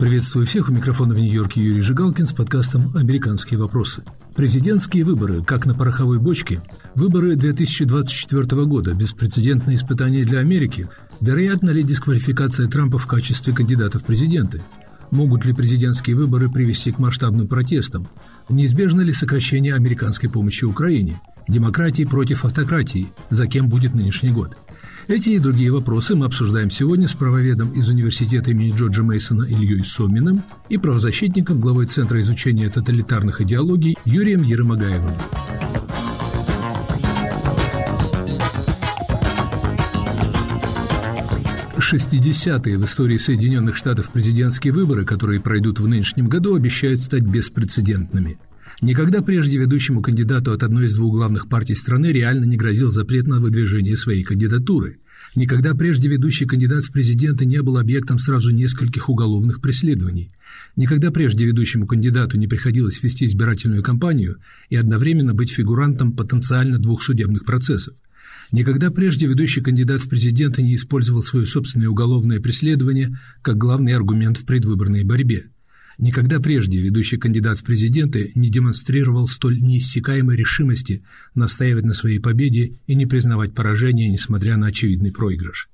Приветствую всех. У микрофона в Нью-Йорке Юрий Жигалкин с подкастом «Американские вопросы». Президентские выборы, как на пороховой бочке, выборы 2024 года, беспрецедентное испытание для Америки, вероятно ли дисквалификация Трампа в качестве кандидата в президенты? Могут ли президентские выборы привести к масштабным протестам? Неизбежно ли сокращение американской помощи Украине? Демократии против автократии? За кем будет нынешний год? Эти и другие вопросы мы обсуждаем сегодня с правоведом из Университета имени Джорджа Мейсона Ильей Соминым и правозащитником, главой Центра изучения тоталитарных идеологий Юрием Еромагаевым. Шестидесятые в истории Соединенных Штатов президентские выборы, которые пройдут в нынешнем году, обещают стать беспрецедентными – Никогда прежде ведущему кандидату от одной из двух главных партий страны реально не грозил запрет на выдвижение своей кандидатуры. Никогда прежде ведущий кандидат в президенты не был объектом сразу нескольких уголовных преследований. Никогда прежде ведущему кандидату не приходилось вести избирательную кампанию и одновременно быть фигурантом потенциально двух судебных процессов. Никогда прежде ведущий кандидат в президенты не использовал свое собственное уголовное преследование как главный аргумент в предвыборной борьбе. Никогда прежде ведущий кандидат в президенты не демонстрировал столь неиссякаемой решимости настаивать на своей победе и не признавать поражение, несмотря на очевидный проигрыш.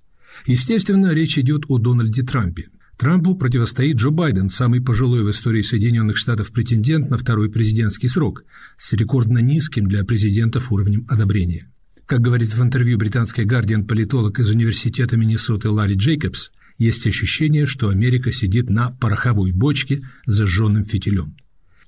Естественно, речь идет о Дональде Трампе. Трампу противостоит Джо Байден, самый пожилой в истории Соединенных Штатов претендент на второй президентский срок, с рекордно низким для президентов уровнем одобрения. Как говорит в интервью британский «Гардиан» политолог из Университета Миннесоты Ларри Джейкобс, есть ощущение, что Америка сидит на пороховой бочке с зажженным фитилем.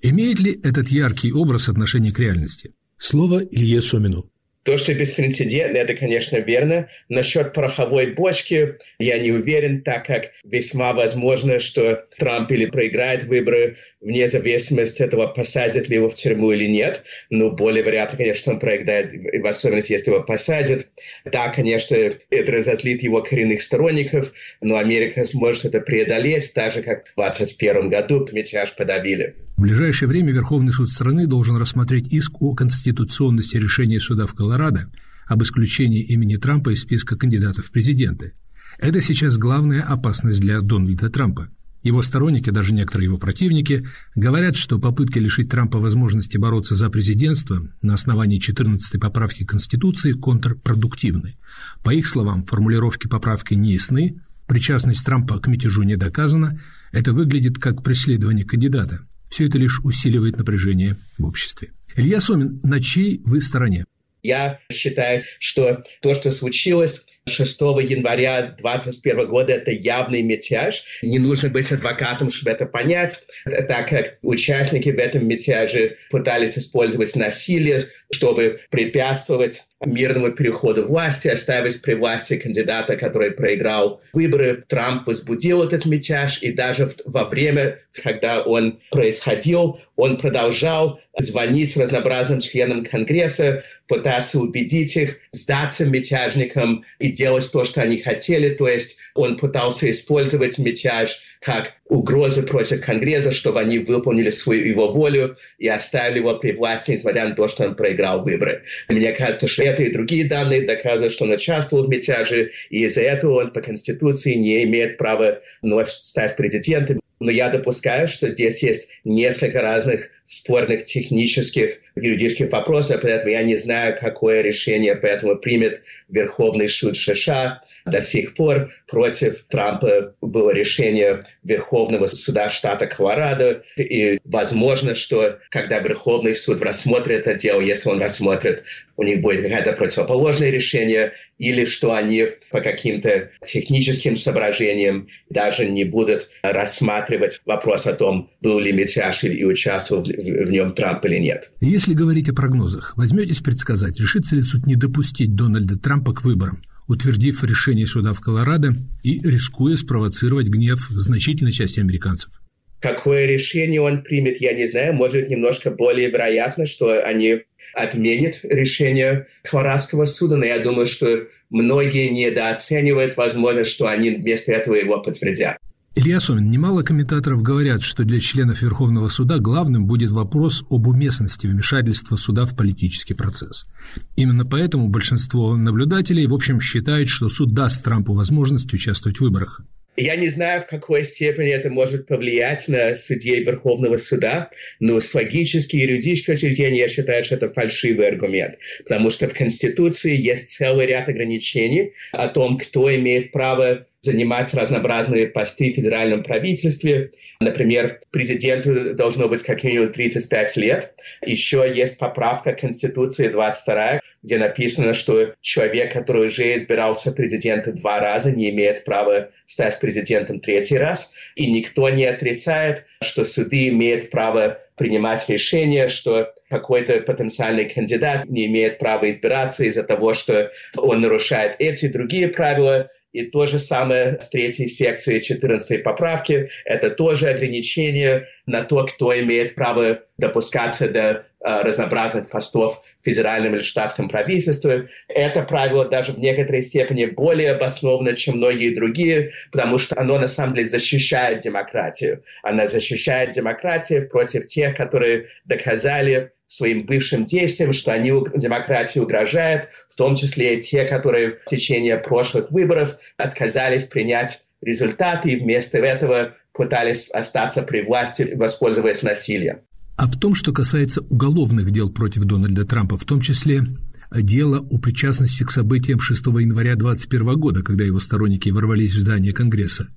Имеет ли этот яркий образ отношение к реальности? Слово Илье Сомину. То, что беспрецедентно, это, конечно, верно. Насчет пороховой бочки я не уверен, так как весьма возможно, что Трамп или проиграет выборы, вне зависимости от того, посадят ли его в тюрьму или нет. Но более вероятно, конечно, он проиграет, в особенности, если его посадят. Да, конечно, это разозлит его коренных сторонников, но Америка сможет это преодолеть, так же, как в 2021 году мятеж подавили. В ближайшее время Верховный суд страны должен рассмотреть иск о конституционности решения суда в Колорадо об исключении имени Трампа из списка кандидатов в президенты. Это сейчас главная опасность для Дональда Трампа. Его сторонники, даже некоторые его противники, говорят, что попытки лишить Трампа возможности бороться за президентство на основании 14-й поправки Конституции контрпродуктивны. По их словам, формулировки поправки не ясны, причастность Трампа к мятежу не доказана, это выглядит как преследование кандидата. Все это лишь усиливает напряжение в обществе. Илья Сомин, на чьей вы стороне? Я считаю, что то, что случилось 6 января 2021 года это явный мятеж. Не нужно быть адвокатом, чтобы это понять, так как участники в этом мятеже пытались использовать насилие, чтобы препятствовать мирному переходу власти, оставить при власти кандидата, который проиграл выборы. Трамп возбудил этот мятеж, и даже во время, когда он происходил, он продолжал звонить разнообразным членам Конгресса, пытаться убедить их сдаться мятежникам и делать то, что они хотели. То есть он пытался использовать мятеж как угрозы против Конгресса, чтобы они выполнили свою его волю и оставили его при власти, несмотря на то, что он проиграл выборы. Мне кажется, что это и другие данные доказывают, что он участвовал в мятеже, и из-за этого он по Конституции не имеет права вновь стать президентом. Но я допускаю, что здесь есть несколько разных спорных технических юридических вопросов, поэтому я не знаю, какое решение поэтому примет Верховный суд США. До сих пор против Трампа было решение Верховного суда штата Колорадо, и возможно, что когда Верховный суд рассмотрит это дело, если он рассмотрит, у них будет какое-то противоположное решение, или что они по каким-то техническим соображениям даже не будут рассматривать вопрос о том, был ли мятеж и участвовал в нем Трамп или нет. Если говорить о прогнозах, возьметесь предсказать, решится ли суд не допустить Дональда Трампа к выборам, утвердив решение суда в Колорадо и рискуя спровоцировать гнев значительной части американцев? Какое решение он примет, я не знаю. Может, немножко более вероятно, что они отменят решение Колорадского суда, но я думаю, что многие недооценивают возможность, что они вместо этого его подтвердят. Илья Сомин, немало комментаторов говорят, что для членов Верховного суда главным будет вопрос об уместности вмешательства суда в политический процесс. Именно поэтому большинство наблюдателей, в общем, считает, что суд даст Трампу возможность участвовать в выборах. Я не знаю, в какой степени это может повлиять на судей Верховного суда, но с логической и юридической точки зрения я считаю, что это фальшивый аргумент, потому что в Конституции есть целый ряд ограничений о том, кто имеет право занимать разнообразные посты в федеральном правительстве. Например, президенту должно быть как минимум 35 лет. Еще есть поправка Конституции 22, где написано, что человек, который уже избирался президентом два раза, не имеет права стать президентом третий раз. И никто не отрицает, что суды имеют право принимать решение, что какой-то потенциальный кандидат не имеет права избираться из-за того, что он нарушает эти другие правила. И то же самое с третьей секцией 14 поправки. Это тоже ограничение на то, кто имеет право допускаться до э, разнообразных постов в федеральном или штатском правительстве. Это правило даже в некоторой степени более обосновано, чем многие другие, потому что оно на самом деле защищает демократию. Оно защищает демократию против тех, которые доказали своим бывшим действиям, что они демократии угрожают, в том числе и те, которые в течение прошлых выборов отказались принять результаты и вместо этого пытались остаться при власти, воспользуясь насилием. А в том, что касается уголовных дел против Дональда Трампа, в том числе дело о причастности к событиям 6 января 2021 года, когда его сторонники ворвались в здание Конгресса.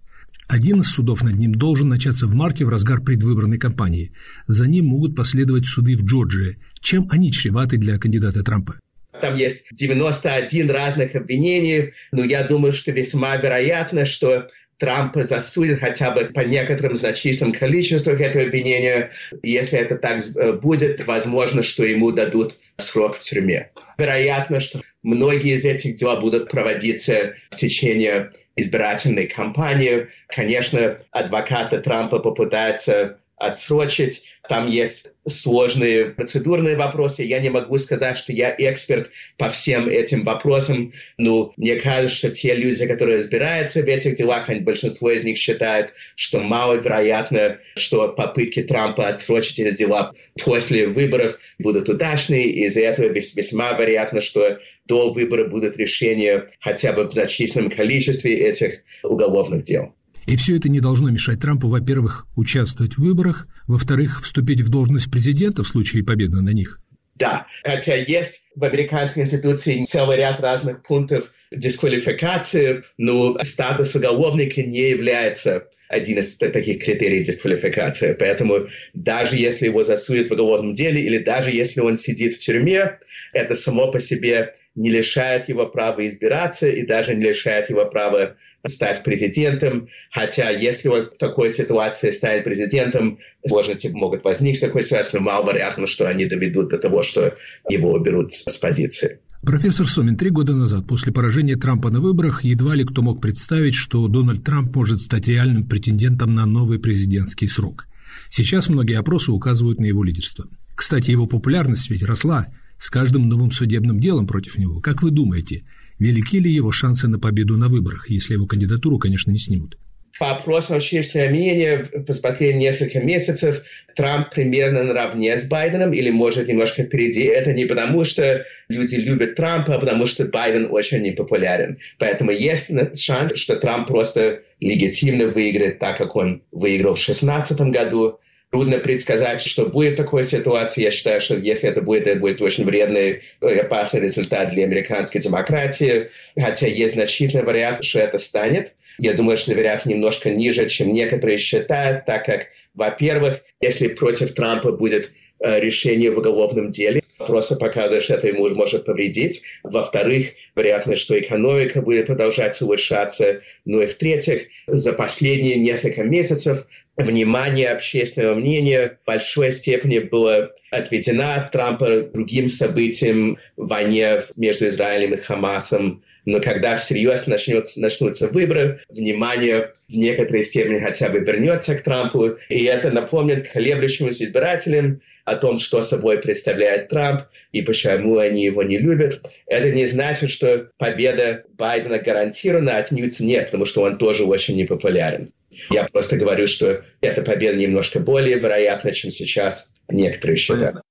Один из судов над ним должен начаться в марте в разгар предвыборной кампании. За ним могут последовать суды в Джорджии. Чем они чреваты для кандидата Трампа? Там есть 91 разных обвинений, но я думаю, что весьма вероятно, что Трампа засудят хотя бы по некоторым значительным количествам этого обвинения. Если это так э, будет, возможно, что ему дадут срок в тюрьме. Вероятно, что многие из этих дел будут проводиться в течение избирательной кампании. Конечно, адвокаты Трампа попытаются отсрочить. Там есть сложные процедурные вопросы. Я не могу сказать, что я эксперт по всем этим вопросам. Но мне кажется, что те люди, которые разбираются в этих делах, большинство из них считают, что маловероятно, что попытки Трампа отсрочить эти дела после выборов будут удачные. Из-за этого весьма вероятно, что до выбора будут решения хотя бы в значительном количестве этих уголовных дел. И все это не должно мешать Трампу, во-первых, участвовать в выборах, во-вторых, вступить в должность президента в случае победы на них. Да, хотя есть в американской институции целый ряд разных пунктов дисквалификации, но статус уголовника не является один из таких критерий дисквалификации. Поэтому даже если его засудят в уголовном деле или даже если он сидит в тюрьме, это само по себе не лишает его права избираться и даже не лишает его права стать президентом. Хотя если он в такой ситуации станет президентом, сложности могут возникнуть такой ситуации, но маловероятно, что они доведут до того, что его уберут с позиции. Профессор Сомин, три года назад, после поражения Трампа на выборах, едва ли кто мог представить, что Дональд Трамп может стать реальным претендентом на новый президентский срок. Сейчас многие опросы указывают на его лидерство. Кстати, его популярность ведь росла с каждым новым судебным делом против него. Как вы думаете, велики ли его шансы на победу на выборах, если его кандидатуру, конечно, не снимут? по опросам общественного мнения в последние несколько месяцев Трамп примерно наравне с Байденом или может немножко впереди. Это не потому, что люди любят Трампа, а потому что Байден очень непопулярен. Поэтому есть шанс, что Трамп просто легитимно выиграет так, как он выиграл в 2016 году. Трудно предсказать, что будет в такой ситуации. Я считаю, что если это будет, это будет очень вредный и опасный результат для американской демократии. Хотя есть значительный вариант, что это станет. Я думаю, что вероятно немножко ниже, чем некоторые считают, так как, во-первых, если против Трампа будет э, решение в уголовном деле, просто показывает, что это ему может повредить. Во-вторых, вероятно, что экономика будет продолжать улучшаться. Ну и в-третьих, за последние несколько месяцев внимание общественного мнения в большой степени было отведено от Трампа другим событиям в войне между Израилем и Хамасом. Но когда всерьез начнется, начнутся выборы, внимание в некоторой степени хотя бы вернется к Трампу. И это напомнит колеблющимся избирателям о том, что собой представляет Трамп и почему они его не любят. Это не значит, что победа Байдена гарантирована, отнюдь нет, потому что он тоже очень непопулярен. Я просто говорю, что эта победа немножко более вероятна, чем сейчас некоторые считают.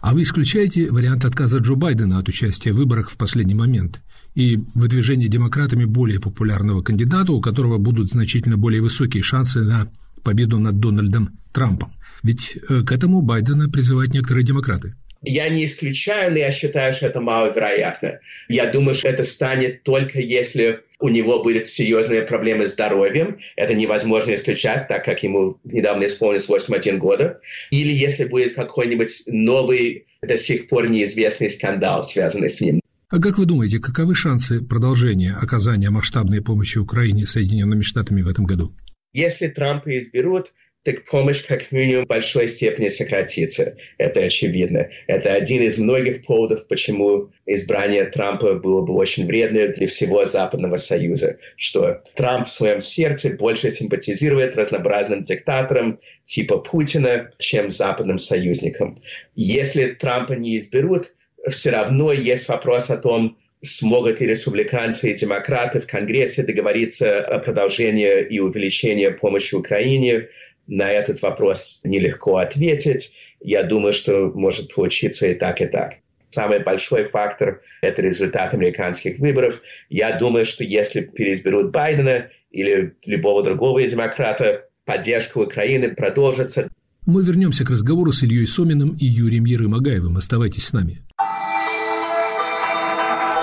А вы исключаете вариант отказа Джо Байдена от участия в выборах в последний момент? и выдвижение демократами более популярного кандидата, у которого будут значительно более высокие шансы на победу над Дональдом Трампом. Ведь э, к этому Байдена призывают некоторые демократы. Я не исключаю, но я считаю, что это маловероятно. Я думаю, что это станет только если у него будут серьезные проблемы с здоровьем. Это невозможно исключать, так как ему недавно исполнилось 81 года. Или если будет какой-нибудь новый, до сих пор неизвестный скандал, связанный с ним. А как вы думаете, каковы шансы продолжения оказания масштабной помощи Украине Соединенными Штатами в этом году? Если Трампа изберут, так помощь как минимум в большой степени сократится. Это очевидно. Это один из многих поводов, почему избрание Трампа было бы очень вредно для всего Западного Союза. Что Трамп в своем сердце больше симпатизирует разнообразным диктаторам типа Путина, чем западным союзникам. Если Трампа не изберут, все равно есть вопрос о том, смогут ли республиканцы и демократы в Конгрессе договориться о продолжении и увеличении помощи Украине на этот вопрос нелегко ответить. Я думаю, что может получиться и так, и так. Самый большой фактор – это результат американских выборов. Я думаю, что если переизберут Байдена или любого другого демократа, поддержка Украины продолжится. Мы вернемся к разговору с Ильей Соминым и Юрием Ерымагаевым. Оставайтесь с нами.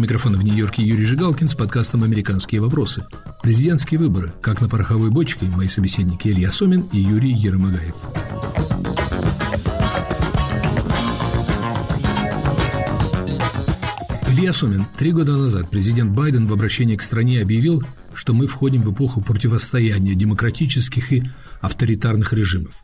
Микрофона в Нью-Йорке Юрий Жигалкин с подкастом «Американские вопросы». Президентские выборы, как на пороховой бочке, мои собеседники Илья Сомин и Юрий Ермогаев. Илья Сомин. Три года назад президент Байден в обращении к стране объявил, что мы входим в эпоху противостояния демократических и авторитарных режимов.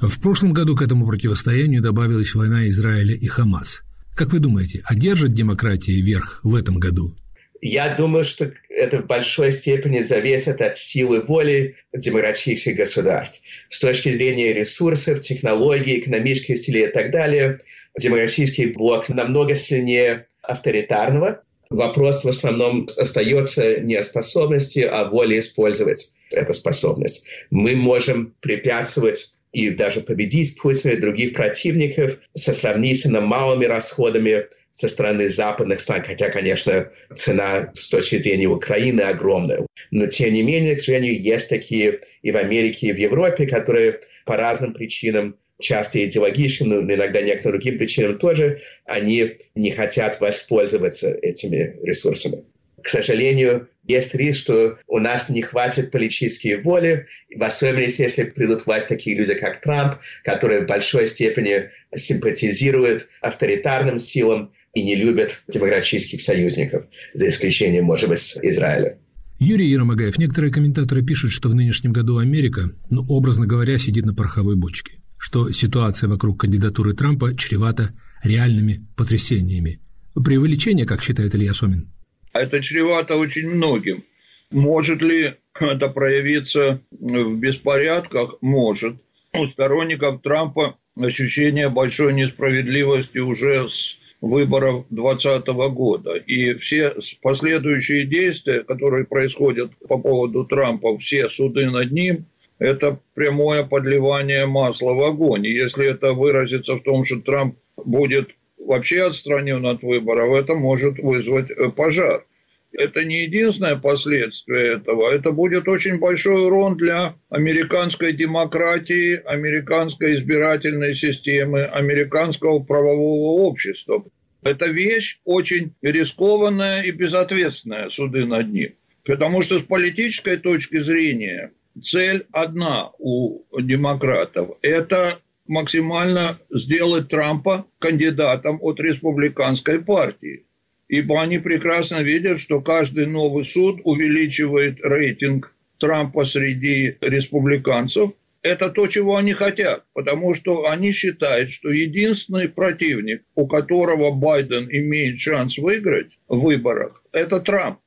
В прошлом году к этому противостоянию добавилась война Израиля и Хамас – как вы думаете, одержит демократия верх в этом году? Я думаю, что это в большой степени зависит от силы воли демократических государств. С точки зрения ресурсов, технологий, экономических силы и так далее, демократический блок намного сильнее авторитарного. Вопрос в основном остается не о способности, а о воле использовать эту способность. Мы можем препятствовать и даже победить Путина и других противников со сравнительно малыми расходами со стороны западных стран, хотя, конечно, цена с точки зрения Украины огромная. Но, тем не менее, к сожалению, есть такие и в Америке, и в Европе, которые по разным причинам часто идеологическим, но иногда некоторым другим причинам тоже, они не хотят воспользоваться этими ресурсами. К сожалению, есть риск, что у нас не хватит политической воли, в особенности, если придут в власть такие люди, как Трамп, которые в большой степени симпатизируют авторитарным силам и не любят демократических союзников, за исключением, может быть, Израиля. Юрий Еромагаев, некоторые комментаторы пишут, что в нынешнем году Америка, ну, образно говоря, сидит на пороховой бочке, что ситуация вокруг кандидатуры Трампа чревата реальными потрясениями. Преувеличение, как считает Илья Сомин? Это чревато очень многим. Может ли это проявиться в беспорядках? Может. У сторонников Трампа ощущение большой несправедливости уже с выборов 2020 года. И все последующие действия, которые происходят по поводу Трампа, все суды над ним, это прямое подливание масла в огонь. И если это выразится в том, что Трамп будет вообще отстранен от выборов, это может вызвать э, пожар. Это не единственное последствие этого. Это будет очень большой урон для американской демократии, американской избирательной системы, американского правового общества. Это вещь очень рискованная и безответственная, суды над ним. Потому что с политической точки зрения цель одна у демократов – это максимально сделать Трампа кандидатом от республиканской партии. Ибо они прекрасно видят, что каждый новый суд увеличивает рейтинг Трампа среди республиканцев, это то, чего они хотят, потому что они считают, что единственный противник, у которого Байден имеет шанс выиграть в выборах, это Трамп.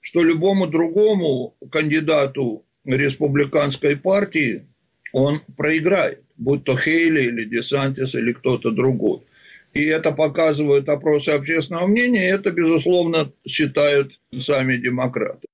Что любому другому кандидату республиканской партии он проиграет, будь то Хейли или Десантис или кто-то другой. И это показывают опросы общественного мнения, и это, безусловно, считают сами демократы.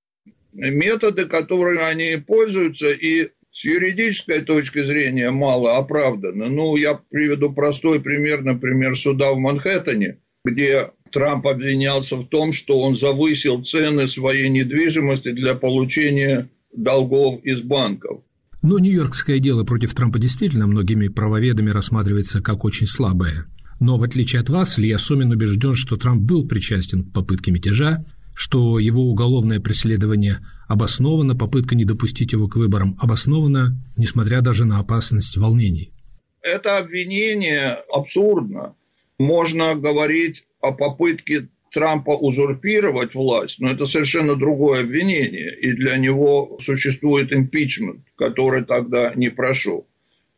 Методы, которыми они пользуются, и с юридической точки зрения мало оправданы. Ну, я приведу простой пример, например, суда в Манхэттене, где Трамп обвинялся в том, что он завысил цены своей недвижимости для получения долгов из банков. Но нью-йоркское дело против Трампа действительно многими правоведами рассматривается как очень слабое. Но в отличие от вас, Илья Сомин убежден, что Трамп был причастен к попытке мятежа, что его уголовное преследование обосновано, попытка не допустить его к выборам обоснована, несмотря даже на опасность волнений. Это обвинение абсурдно. Можно говорить о попытке Трампа узурпировать власть, но это совершенно другое обвинение, и для него существует импичмент, который тогда не прошел.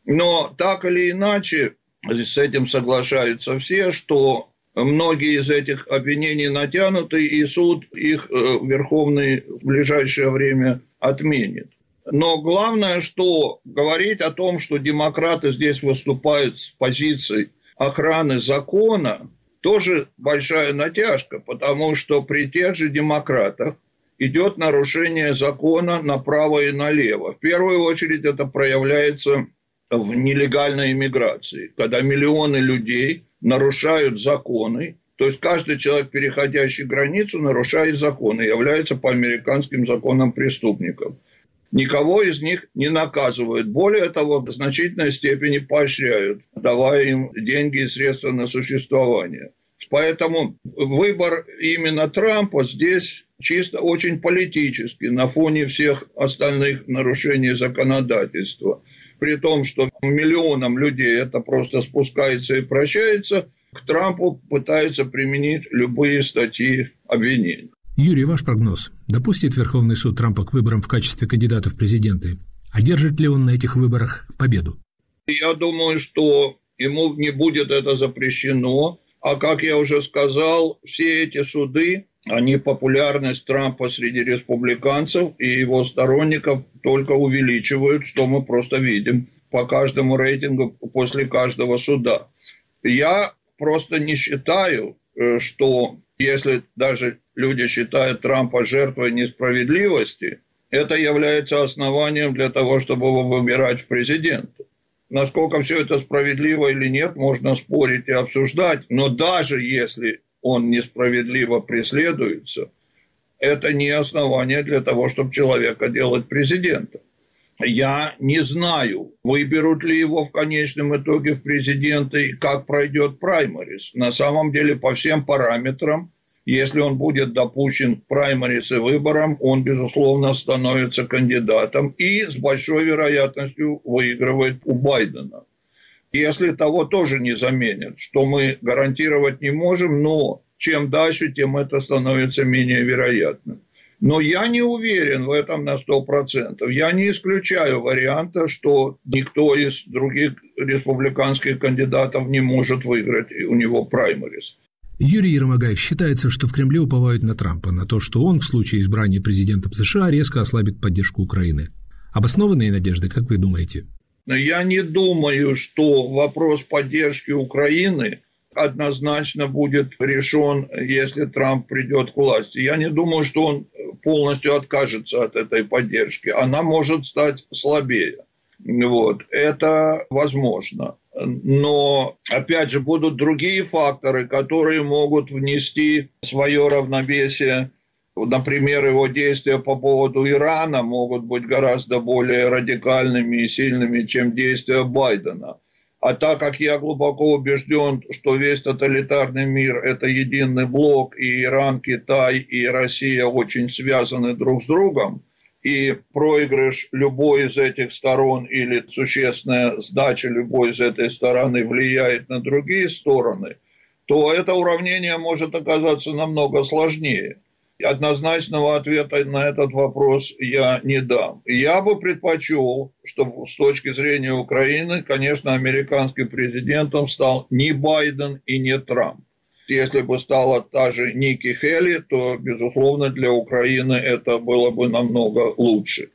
Но так или иначе, с этим соглашаются все, что многие из этих обвинений натянуты, и суд их э, Верховный в ближайшее время отменит. Но главное, что говорить о том, что демократы здесь выступают с позицией охраны закона, тоже большая натяжка, потому что при тех же демократах идет нарушение закона направо и налево. В первую очередь это проявляется в нелегальной иммиграции, когда миллионы людей нарушают законы, то есть каждый человек, переходящий границу, нарушает законы, является по американским законам преступником. Никого из них не наказывают. Более того, в значительной степени поощряют, давая им деньги и средства на существование. Поэтому выбор именно Трампа здесь чисто очень политический на фоне всех остальных нарушений законодательства. При том, что миллионам людей это просто спускается и прощается, к Трампу пытаются применить любые статьи обвинений. Юрий, ваш прогноз. Допустит Верховный суд Трампа к выборам в качестве кандидата в президенты? Одержит ли он на этих выборах победу? Я думаю, что ему не будет это запрещено. А как я уже сказал, все эти суды, они популярность Трампа среди республиканцев и его сторонников только увеличивают, что мы просто видим по каждому рейтингу после каждого суда. Я просто не считаю, э, что если даже люди считают Трампа жертвой несправедливости, это является основанием для того, чтобы его выбирать в президенты. Насколько все это справедливо или нет, можно спорить и обсуждать, но даже если он несправедливо преследуется, это не основание для того, чтобы человека делать президентом. Я не знаю, выберут ли его в конечном итоге в президенты и как пройдет праймарис. На самом деле, по всем параметрам, если он будет допущен к праймарис и выборам, он, безусловно, становится кандидатом и с большой вероятностью выигрывает у Байдена. Если того тоже не заменят, что мы гарантировать не можем, но чем дальше, тем это становится менее вероятным. Но я не уверен в этом на 100%. Я не исключаю варианта, что никто из других республиканских кандидатов не может выиграть у него праймарис. Юрий Ермогаев считается, что в Кремле уповают на Трампа, на то, что он в случае избрания президентом США резко ослабит поддержку Украины. Обоснованные надежды, как вы думаете? Я не думаю, что вопрос поддержки Украины однозначно будет решен, если Трамп придет к власти. Я не думаю, что он полностью откажется от этой поддержки. Она может стать слабее. Вот. Это возможно. Но, опять же, будут другие факторы, которые могут внести свое равновесие. Например, его действия по поводу Ирана могут быть гораздо более радикальными и сильными, чем действия Байдена. А так как я глубоко убежден, что весь тоталитарный мир – это единый блок, и Иран, Китай и Россия очень связаны друг с другом, и проигрыш любой из этих сторон или существенная сдача любой из этой стороны влияет на другие стороны, то это уравнение может оказаться намного сложнее. Однозначного ответа на этот вопрос я не дам. Я бы предпочел, чтобы с точки зрения Украины, конечно, американским президентом стал не Байден и не Трамп. Если бы стала та же Ники Хелли, то, безусловно, для Украины это было бы намного лучше.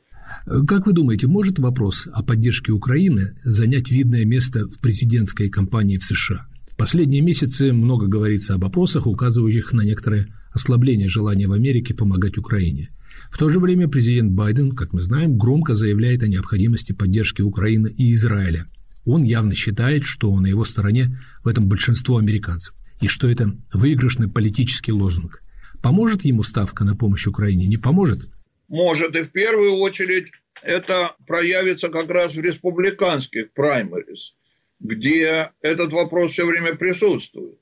Как вы думаете, может вопрос о поддержке Украины занять видное место в президентской кампании в США? В последние месяцы много говорится об опросах, указывающих на некоторое ослабление желания в Америке помогать Украине. В то же время президент Байден, как мы знаем, громко заявляет о необходимости поддержки Украины и Израиля. Он явно считает, что на его стороне в этом большинство американцев, и что это выигрышный политический лозунг. Поможет ему ставка на помощь Украине? Не поможет? может. И в первую очередь это проявится как раз в республиканских праймерис, где этот вопрос все время присутствует.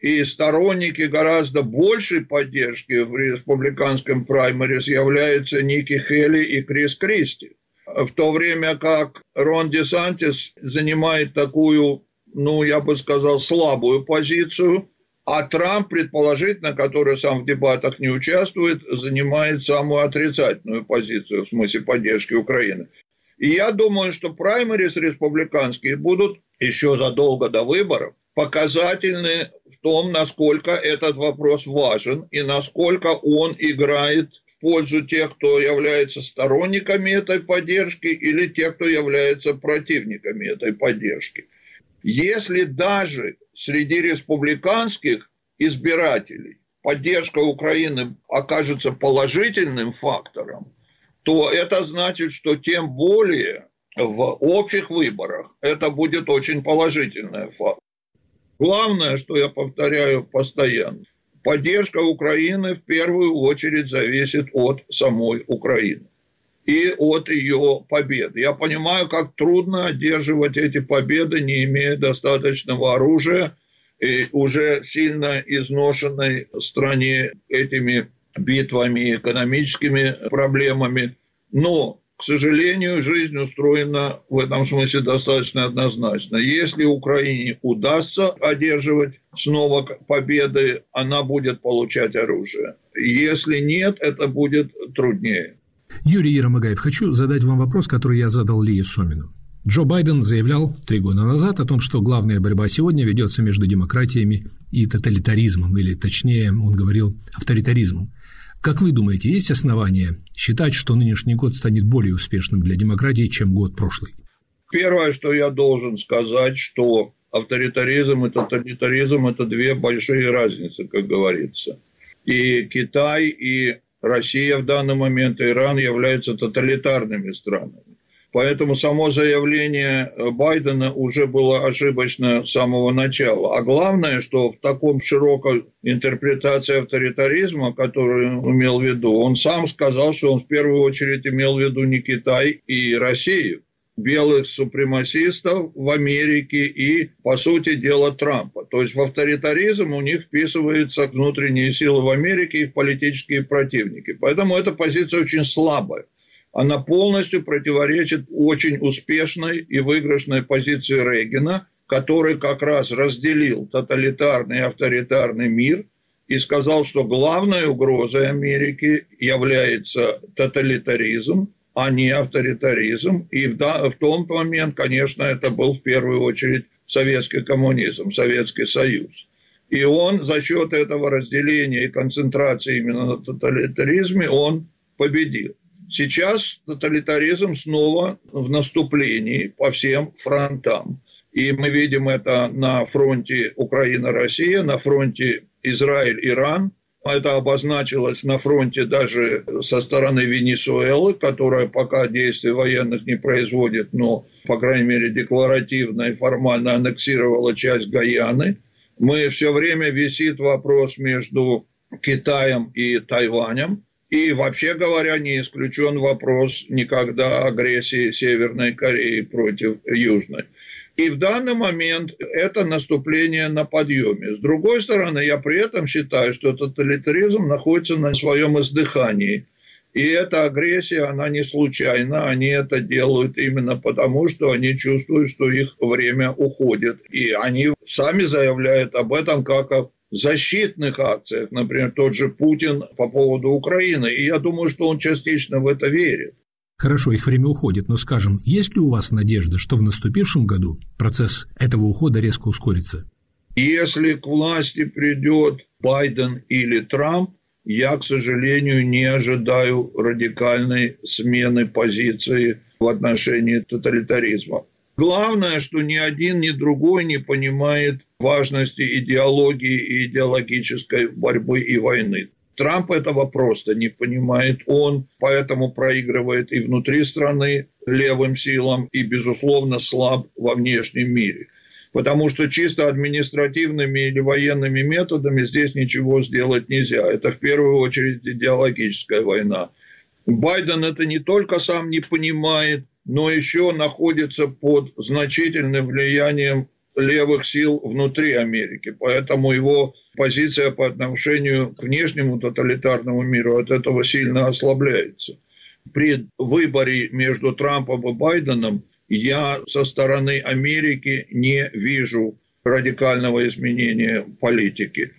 И сторонники гораздо большей поддержки в республиканском праймерис являются Ники Хелли и Крис Кристи. В то время как Рон Десантис занимает такую, ну, я бы сказал, слабую позицию – а Трамп, предположительно, который сам в дебатах не участвует, занимает самую отрицательную позицию в смысле поддержки Украины. И я думаю, что праймерис республиканские будут еще задолго до выборов показательны в том, насколько этот вопрос важен и насколько он играет в пользу тех, кто является сторонниками этой поддержки или тех, кто является противниками этой поддержки. Если даже среди республиканских избирателей поддержка Украины окажется положительным фактором, то это значит, что тем более в общих выборах это будет очень положительный факт. Главное, что я повторяю постоянно, поддержка Украины в первую очередь зависит от самой Украины и от ее победы. Я понимаю, как трудно одерживать эти победы, не имея достаточного оружия и уже сильно изношенной стране этими битвами, экономическими проблемами. Но, к сожалению, жизнь устроена в этом смысле достаточно однозначно. Если Украине удастся одерживать снова победы, она будет получать оружие. Если нет, это будет труднее. Юрий Ермогаев, хочу задать вам вопрос, который я задал Лии Сомину. Джо Байден заявлял три года назад о том, что главная борьба сегодня ведется между демократиями и тоталитаризмом, или точнее, он говорил авторитаризмом. Как вы думаете, есть основания считать, что нынешний год станет более успешным для демократии, чем год прошлый? Первое, что я должен сказать, что авторитаризм и тоталитаризм – это две большие разницы, как говорится. И Китай, и Россия в данный момент и Иран являются тоталитарными странами. Поэтому само заявление Байдена уже было ошибочно с самого начала. А главное, что в таком широкой интерпретации авторитаризма, которую он имел в виду, он сам сказал, что он в первую очередь имел в виду не Китай и Россию, белых супремасистов в Америке и, по сути дела, Трампа. То есть в авторитаризм у них вписываются внутренние силы в Америке и их политические противники. Поэтому эта позиция очень слабая. Она полностью противоречит очень успешной и выигрышной позиции Рейгена, который как раз разделил тоталитарный и авторитарный мир и сказал, что главной угрозой Америки является тоталитаризм, а не авторитаризм. И в, да, в тот момент, конечно, это был в первую очередь советский коммунизм, Советский Союз. И он за счет этого разделения и концентрации именно на тоталитаризме, он победил. Сейчас тоталитаризм снова в наступлении по всем фронтам. И мы видим это на фронте Украина-Россия, на фронте Израиль-Иран, это обозначилось на фронте даже со стороны Венесуэлы, которая пока действий военных не производит, но, по крайней мере, декларативно и формально аннексировала часть Гаяны. Мы все время висит вопрос между Китаем и Тайванем. И вообще говоря, не исключен вопрос никогда агрессии Северной Кореи против Южной. И в данный момент это наступление на подъеме. С другой стороны, я при этом считаю, что тоталитаризм находится на своем издыхании. И эта агрессия, она не случайна. Они это делают именно потому, что они чувствуют, что их время уходит. И они сами заявляют об этом как о защитных акциях, например, тот же Путин по поводу Украины. И я думаю, что он частично в это верит. Хорошо, их время уходит, но скажем, есть ли у вас надежда, что в наступившем году процесс этого ухода резко ускорится? Если к власти придет Байден или Трамп, я, к сожалению, не ожидаю радикальной смены позиции в отношении тоталитаризма. Главное, что ни один, ни другой не понимает важности идеологии и идеологической борьбы и войны. Трамп этого просто не понимает. Он поэтому проигрывает и внутри страны левым силам, и, безусловно, слаб во внешнем мире. Потому что чисто административными или военными методами здесь ничего сделать нельзя. Это в первую очередь идеологическая война. Байден это не только сам не понимает, но еще находится под значительным влиянием левых сил внутри Америки. Поэтому его позиция по отношению к внешнему тоталитарному миру от этого сильно ослабляется. При выборе между Трампом и Байденом я со стороны Америки не вижу радикального изменения политики.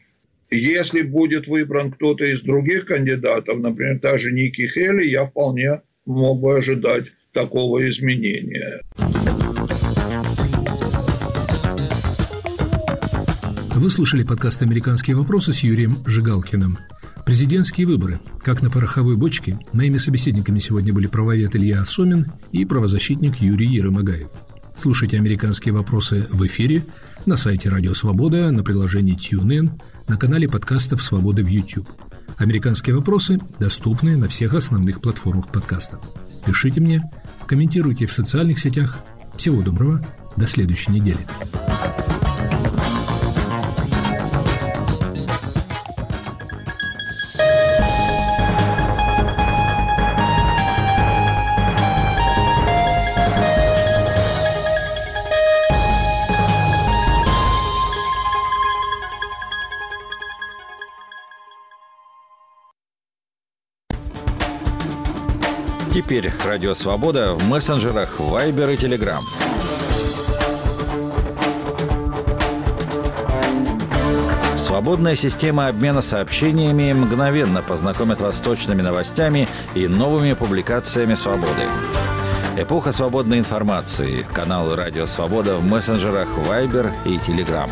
Если будет выбран кто-то из других кандидатов, например, та же Ники Хелли, я вполне мог бы ожидать такого изменения. Вы слушали подкаст «Американские вопросы» с Юрием Жигалкиным. Президентские выборы. Как на пороховой бочке, моими собеседниками сегодня были правовед Илья Асомин и правозащитник Юрий Ерымагаев. Слушайте «Американские вопросы» в эфире, на сайте Радио Свобода, на приложении TuneIn, на канале подкастов «Свобода» в YouTube. «Американские вопросы» доступны на всех основных платформах подкастов. Пишите мне, комментируйте в социальных сетях. Всего доброго, до следующей недели. Теперь Радио Свобода в мессенджерах Viber и Telegram. Свободная система обмена сообщениями мгновенно познакомит вас с точными новостями и новыми публикациями «Свободы». Эпоха свободной информации. Канал «Радио Свобода» в мессенджерах Viber и Telegram.